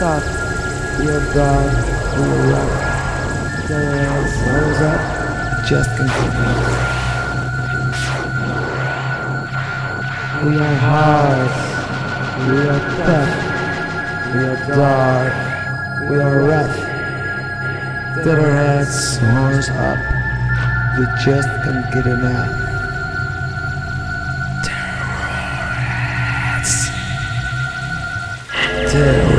We Your God will are dark. We are up. Just continue. We are hard. We are tough. We are dark. We are rough. Terrorheads, rose up. We just can't get enough. Terrorheads. Terrorheads.